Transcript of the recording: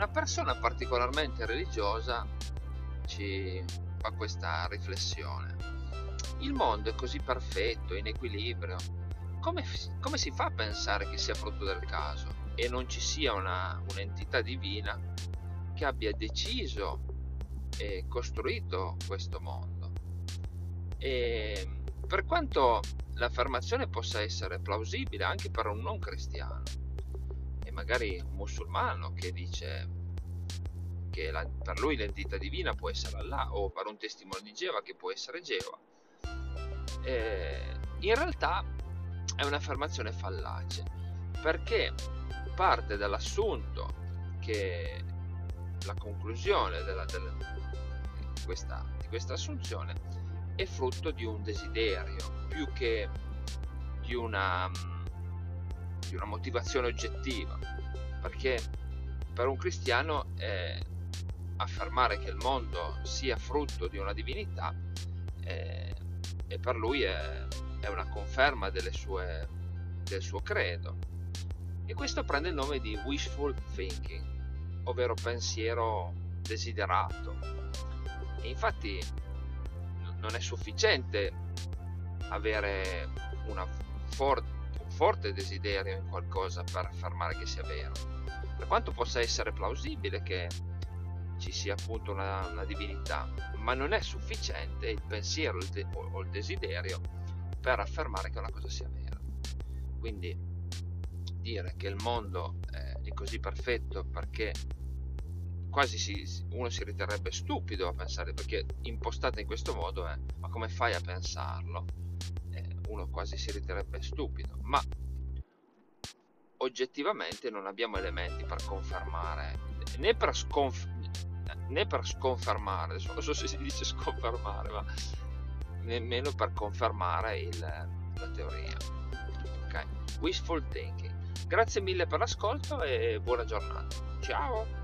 Una persona particolarmente religiosa ci fa questa riflessione. Il mondo è così perfetto, in equilibrio. Come, come si fa a pensare che sia frutto del caso e non ci sia una, un'entità divina che abbia deciso e costruito questo mondo? E per quanto l'affermazione possa essere plausibile anche per un non cristiano e magari un musulmano che dice che la, per lui l'entità divina può essere Allah o per un testimone di Geova che può essere Geova, eh, in realtà è un'affermazione fallace perché parte dall'assunto che la conclusione della, della, questa, di questa assunzione è frutto di un desiderio più che di una, di una motivazione oggettiva, perché per un cristiano eh, affermare che il mondo sia frutto di una divinità eh, e per lui è, è una conferma sue, del suo credo. E questo prende il nome di wishful thinking, ovvero pensiero desiderato. E infatti non è sufficiente avere for- un forte desiderio in qualcosa per affermare che sia vero. Per quanto possa essere plausibile che ci sia appunto una, una divinità, ma non è sufficiente il pensiero il de- o il desiderio per affermare che una cosa sia vera. Quindi dire che il mondo è così perfetto perché quasi si, uno si riterrebbe stupido a pensare perché impostata in questo modo è ma come fai a pensarlo uno quasi si riterrebbe stupido ma oggettivamente non abbiamo elementi per confermare né per, sconf- né per sconfermare non so se si dice sconfermare ma nemmeno per confermare il, la teoria ok? Wishful thinking. Grazie mille per l'ascolto e buona giornata. Ciao.